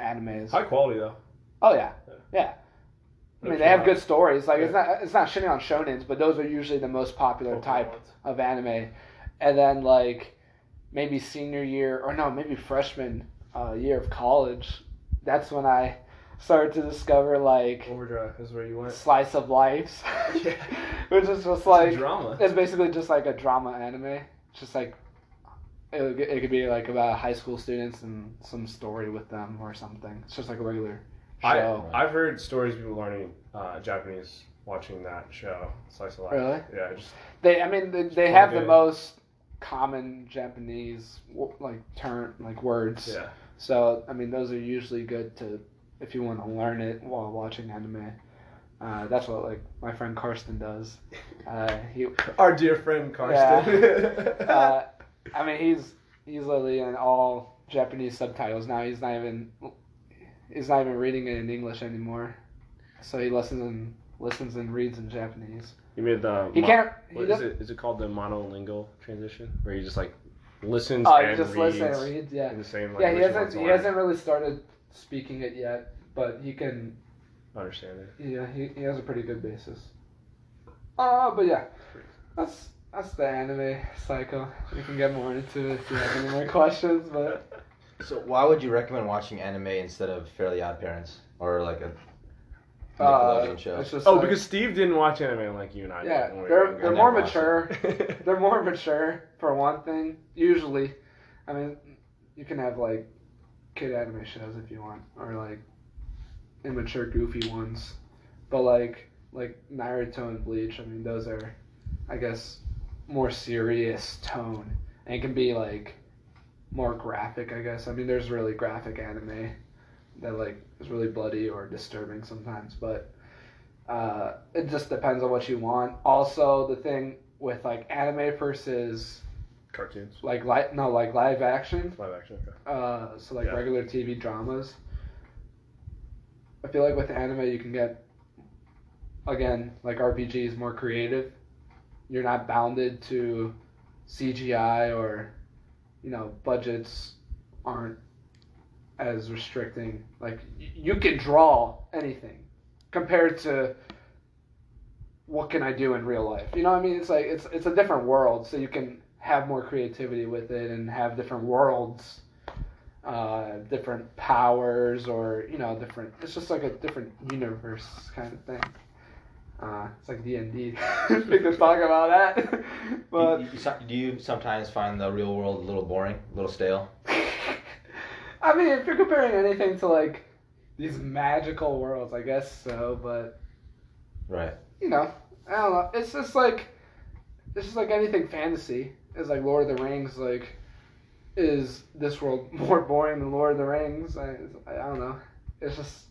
animes. High quality though. Oh yeah, yeah. I mean, they have good stories. Like it's not it's not shitting on shonens, but those are usually the most popular Pokemon type ones. of anime. And then like maybe senior year or no, maybe freshman uh, year of college. That's when I started to discover like Overdrive is where you went. slice of lives, Yeah. which is just It's like a drama. it's basically just like a drama anime. It's just like it, it could be like about high school students and some story with them or something. It's just like a regular I, show. I've heard stories of people learning uh, Japanese watching that show, Slice of Life. Really? Yeah, just They, I mean, they, they have the most common Japanese like turn like words. yeah. So I mean, those are usually good to if you want to learn it while watching anime. Uh, that's what like my friend Karsten does. Uh, he, Our dear friend Karsten. uh, I mean, he's he's literally in all Japanese subtitles now. He's not even he's not even reading it in English anymore. So he listens and listens and reads in Japanese. you made the. He mo- can't. He what is it? Is it called the monolingual transition, where he just like listens Oh, and he just reads listen and reads. Yeah. in the same Yeah, he hasn't he hasn't really started speaking it yet, but he can. understand it. Yeah, he, he has a pretty good basis. Uh, but yeah, that's that's the anime cycle. We can get more into it if you have any more questions, but So why would you recommend watching anime instead of Fairly Odd Parents or like a uh, Nickelodeon show? it's just Oh, like- because Steve didn't watch anime like you and I. Yeah, did they're- were they're more mature. they're more mature for one thing. Usually, I mean, you can have like kid anime shows if you want, or like immature, goofy ones. But like like Naruto and Bleach, I mean, those are, I guess, more serious tone and can be like more graphic. I guess. I mean, there's really graphic anime that like is really bloody or disturbing sometimes, but. Uh, it just depends on what you want. Also, the thing with like anime versus Cartoons. like li- no like live action, Live action. Okay. uh, so like Yeah. regular TV dramas. I feel like with anime you can get again like RPGs more creative. You're not bounded to CGI or you know budgets aren't as restricting. Like you can draw anything compared to what can I do in real life? You know I mean? It's like it's it's a different world, so you can have more creativity with it and have different worlds, uh, different powers, or you know, different. It's just like a different universe kind of thing. Uh, it's like D and D. We could talk about that, but you, you, do you sometimes find the real world a little boring, a little stale? I mean, if you're comparing anything to like these magical worlds, I guess so. But Right. you know, I don't know. It's just like it's just like anything fantasy. It's like Lord of the Rings. Like, is this world more boring than Lord of the Rings? I, I don't know. It's just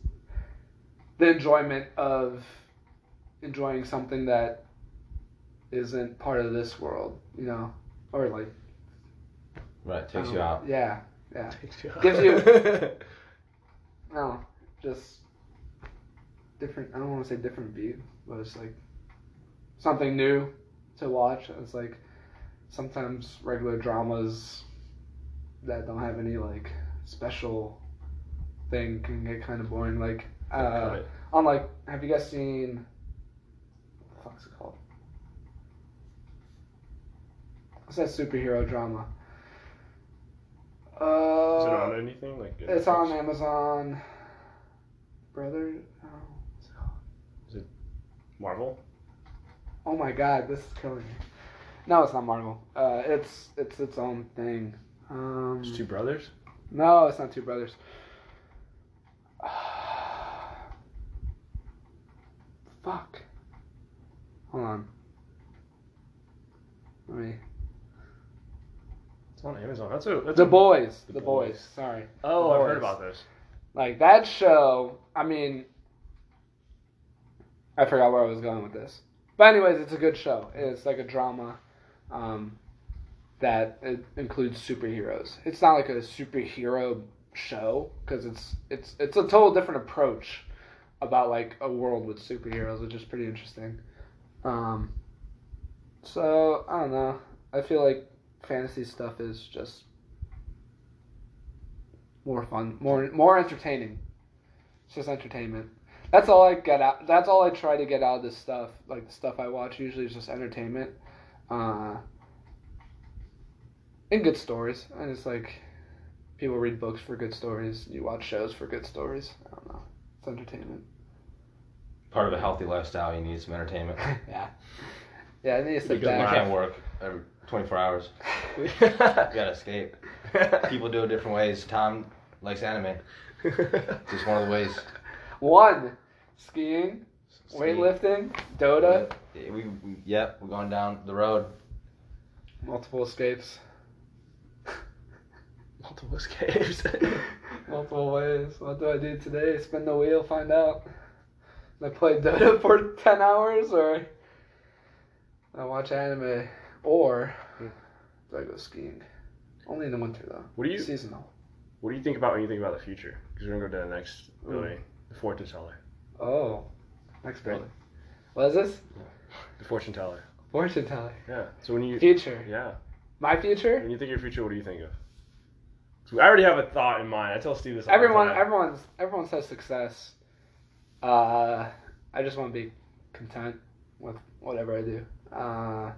the enjoyment of enjoying something that isn't part of this world. You know, or like Right. Takes um, you out. Yeah, yeah. Gives Gives you- No, just different. I don't want to say different view, but it's like something new to watch. It's like sometimes regular dramas that don't have any like special thing can get kind of boring. Like, uh, on like, have you guys seen? What the fuck's it called? What's that superhero drama? Uh, Is it on anything? Like It's on Amazon. Brother. Oh. Marvel. oh my God, this is killing me. No, it's not Marvel. Uh, it's it's its own thing. Um, It's two brothers. no, it's not Two Brothers. Fuck. Hold on. Let me. On Amazon. That's a that's The a, Boys. The The, boys. Boys. Sorry. Oh, I've heard about this. Like that show, I mean, I forgot where I was going with this. But anyways, it's a good show. It's like a drama um, that it includes superheroes. It's not like a superhero show because it's it's it's a total different approach about like a world with superheroes, which is pretty interesting. Um, so I don't know. I feel like fantasy stuff is just more fun, more more entertaining. It's just entertainment. That's all I get out. That's all I try to get out of this stuff. Like the stuff I watch usually is just entertainment, uh, and good stories. And it's like people read books for good stories. You watch shows for good stories. I don't know. It's entertainment. Part of a healthy lifestyle, you need some entertainment. yeah. Yeah, I need to sit Because You can't work every 24 hours. You gotta escape. People do it different ways. Tom likes anime. Just one of the ways. One, skiing, Ski. weightlifting, Dota, We, we, yep, we're going down the road. multiple escapes. Multiple escapes. Multiple ways. What do I do today? Spin the wheel, find out. I play Dota for 10 hours or I watch anime or do I go skiing? Only in the winter though. What do you Seasonal. What do you think about when you think about the future? Because we're gonna go to the next Mm. building, the fortune teller. Oh. Next building. What is this? The fortune teller. Fortune teller. Yeah. So when you Future. yeah, My future? when you think your future, what do you think of? So I already have a thought in mind. I tell Steve this. All Everyone time. everyone's everyone says success. Uh I just want to be content with whatever I do. Uh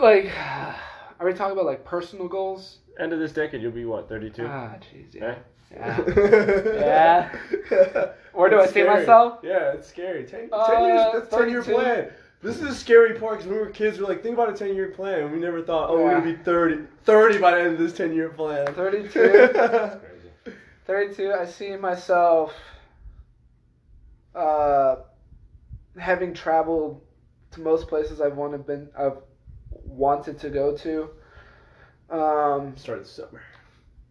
like are we talking about like personal goals? End of this decade, you'll be what, 32? Ah, jeez, yeah. Eh? Yeah. yeah. Where do I It's see scary. myself? Yeah, it's scary. Ten, Uh, 10 years, that's 10 year plan. This is a scary part because when we were kids, we are like, think about a 10 year plan. We never thought, oh, we're going to be 30, 30 by the end of this 10 year plan. 32. 32, I see myself uh, having traveled to most places I've wanted been I've wanted to go to. Um, Start the summer.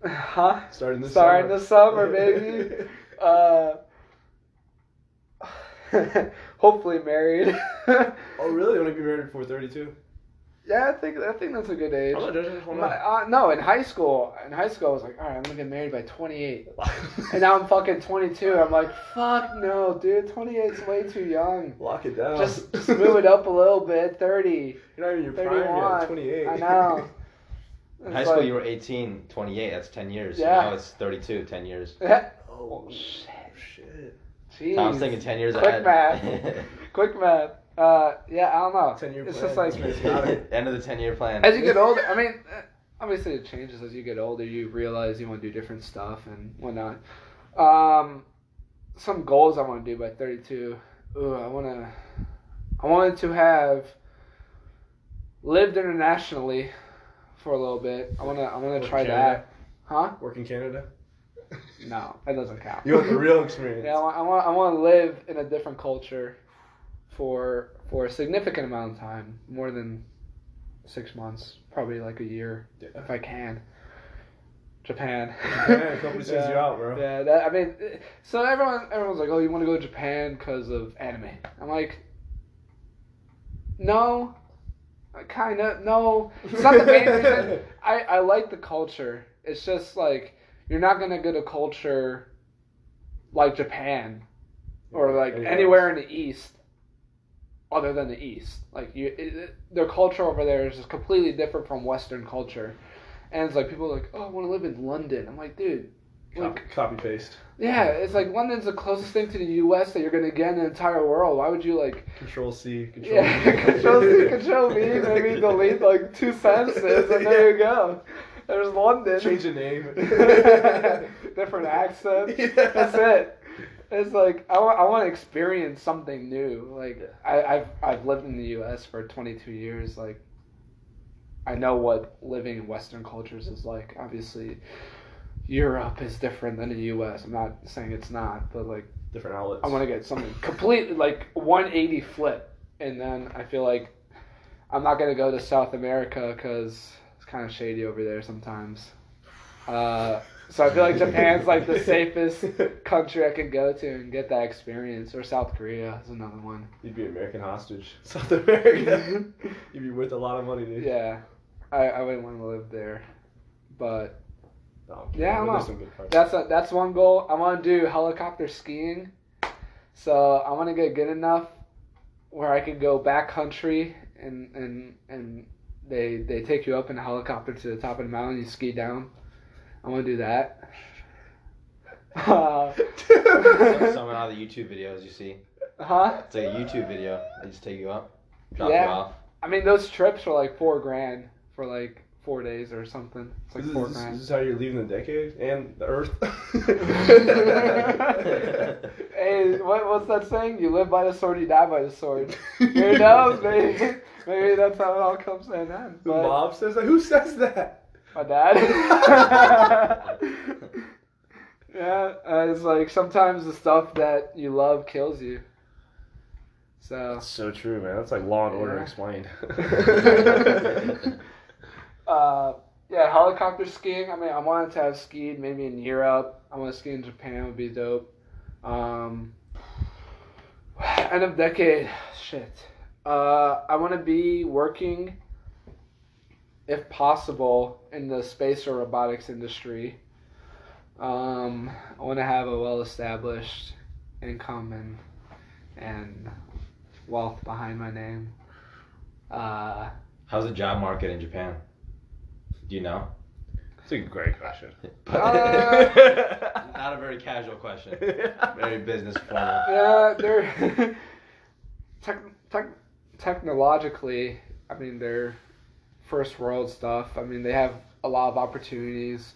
huh? Starting this Starting summer. the summer, baby. Uh, hopefully married. oh, really? You want to be married before 32? Yeah, I think I think that's a good age. I'm not judging. My, uh, no, in high school, in high school, I was like, all right, I'm gonna get married by 28. And now I'm fucking 22. I'm like, fuck no, dude. 28 is way too young. Lock it down. Just, just move it up a little bit. 30. You're not even in your prime 31. yet. 28. I know. In It's high school, like- you were 18, 28. That's 10 years. Yeah. Now it's 32, 10 years. oh, shit. shit. Jeez. Tom's thinking 10 years Quick ahead. Quick math. Uh, yeah, I don't know. 10 year It's plan. just like It's. End of the 10 year plan. as you get older. I mean, uh, obviously it changes as you get older. You realize you want to do different stuff and whatnot. Um, some goals I want to do by 32. Ooh, I want to. I wanted to have lived internationally for a little bit. I want to. I want Work to try in that. Huh? Work in Canada? No, that doesn't count. You want the real experience. Yeah, I want, I want, I want to live in a different culture for for a significant amount of time, more than six months, probably like a year Yeah. if I can. Japan. Japan, company sends you out, bro. Yeah, that, I mean, so everyone everyone's like, "Oh, you want to go to Japan because of anime?" I'm like, no, kind of no. It's not the main reason. I I like the culture. It's just like you're not gonna get a culture like Japan or like anywhere in the East other than the East. Like you, it, it, their culture over there is just completely different from Western culture. And it's like people are like, oh, I want to live in London. I'm like, dude, Copy, like, copy paste. yeah, it's like London's the closest thing to the U.S. that you're gonna get in the entire world. Why would you like, Control C. Control yeah, V. control C, control V, maybe delete like two sentences, and there you go. There's London. Change the name. Different accent. Yeah. That's it. It's like I want, I want to experience something new. Like I, I've I've lived in the U.S. for 22 years. Like I know what living in Western cultures is like. Obviously, Europe is different than the U.S. I'm not saying it's not, but like Different outlets. I want to get something completely like 180 flip, and then I feel like I'm not gonna go to South America because it's kind of shady over there sometimes. Uh, so I feel like Japan's like the safest country I could go to and get that experience, or South Korea is another one. You'd be American hostage. South America. You'd be worth a lot of money, dude. Yeah, I, I wouldn't want to live there, but No, Yeah, I don't there's know. some good parts. That's a, that's one goal. I want to do helicopter skiing. So I want to get good enough where I could go backcountry and and and they they take you up in a helicopter to the top of the mountain. You ski down. I want to do that. Uh, Some, some of the YouTube videos you see. huh? It's like a YouTube video. They just take you up, drop Yeah. you off. I mean, those trips are like four grand for like four days or something. It's like Is four this, is grand. this how you're leaving the decade and the Earth? hey, what, what's that saying? You live by the sword, you die by the sword. Who knows? Maybe, maybe that's how it all comes to an end. The But mob says that. Who says that? My dad. yeah, uh, it's like sometimes the stuff that you love kills you. So, That's so true, man. That's like Law and Order explained. uh, yeah, helicopter skiing. I mean, I wanted to have skied maybe in Europe. I want to ski in Japan. Would be dope. Um, end of decade. Shit. Uh, I want to be working, if possible, in the space or robotics industry. Um, I want to have a well-established income and and wealth behind my name. Uh, How's the job market in Japan? Do you know? It's a great question. Uh, Not a very casual question. Very business formal. Yeah, they're tech, tech, technologically. I mean, they're first world stuff. I mean, they have a lot of opportunities.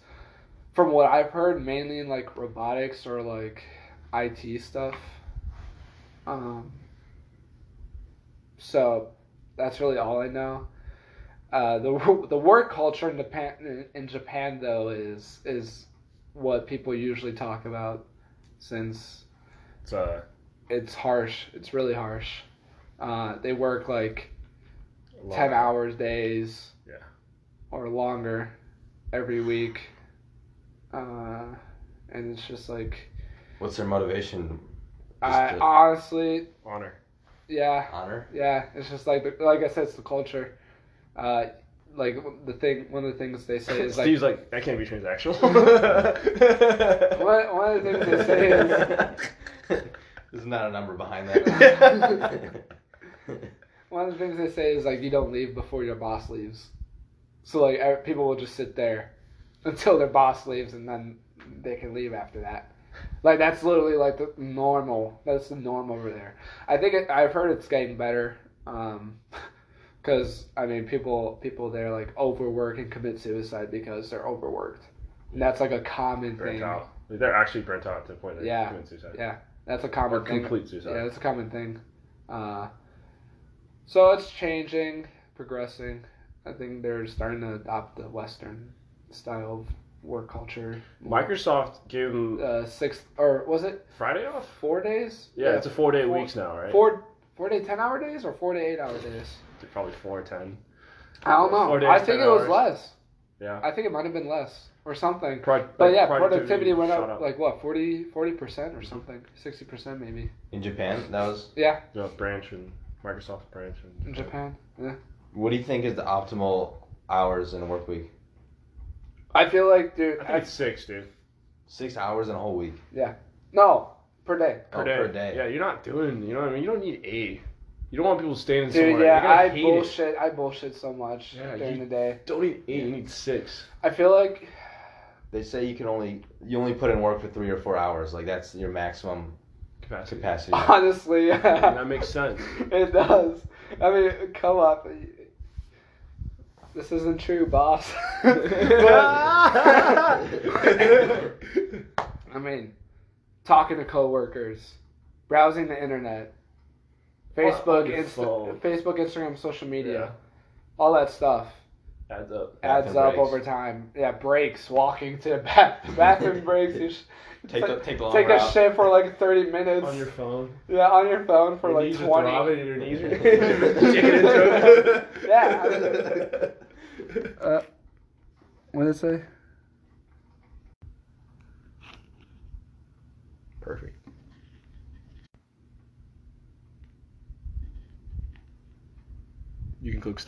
From what I've heard, mainly in like robotics or like IT stuff. Um. So, that's really all I know. Uh, the the work culture in Japan in Japan though is is what people usually talk about since It's uh, it's harsh. It's really harsh. Uh, they work like. Ten hours days. Yeah. Or longer, every week. Uh, and it's just like What's their motivation? I to- honestly, honor. yeah, Honor? yeah. It's just like like I said, it's the culture. Uh, like the thing, one of the things they say is like Steve's like, that can't be transactional. one, one of the things they say is There's not a number behind that. One of the things they say is like you don't leave before your boss leaves. So like people will just sit there until their boss leaves and then they can leave after that. Like that's literally like the normal. That's the norm over there. I think it, I've heard it's getting better. Um, because I mean people people there like overwork and commit suicide because they're overworked. And that's like a common burnt thing. out. They're actually burnt out to the point that they Yeah. commit suicide. Yeah, that's a common Or thing. complete suicide. Yeah, that's a common thing. Uh, so it's changing, progressing. I think they're starting to adopt the Western style of work culture. Microsoft gave them Uh, six or was it Friday off. four days? Yeah, it's a four day four- weeks now, right? Four four day ten hour days or four to eight hour days? Probably four ten. I don't know. Four days, I think it was hours. less. Yeah. I think it might have been less or something. Pro- But like, yeah, productivity went shot up, like what 40 percent or something, sixty percent maybe. In Japan, that was. Yeah, The branch and Microsoft branch in Japan. Yeah. What do you think is the optimal hours in a work week? I feel like, dude. I I, it's six, dude. Six hours in a whole week. Yeah. No per day. Oh, per day. Yeah, you're not doing. You know what I mean? You don't need eight. You don't want people staying Dude, somewhere. yeah, You're gonna I hate bullshit. I bullshit so much Yeah, during you- the day. Don't need eight. You need six. I feel like, They say you can only you only put in work for three or four hours. Like that's your maximum Capacity. capacity. honestly, yeah, that makes sense. it does. I mean, come up. this isn't true, boss. But- I mean, talking to coworkers, browsing the internet, Facebook, Insta- Facebook, Instagram, social media, Yeah. all that stuff Adds up. adds Bathroom up breaks. over time. Yeah, breaks, walking to the bath- bathroom breaks. You sh- Take take Take a shit for like 30 minutes. On your phone. Yeah, on your phone for your like 20. Are your knees are Yeah. I mean, uh, what did it say? Perfect. You can click stop.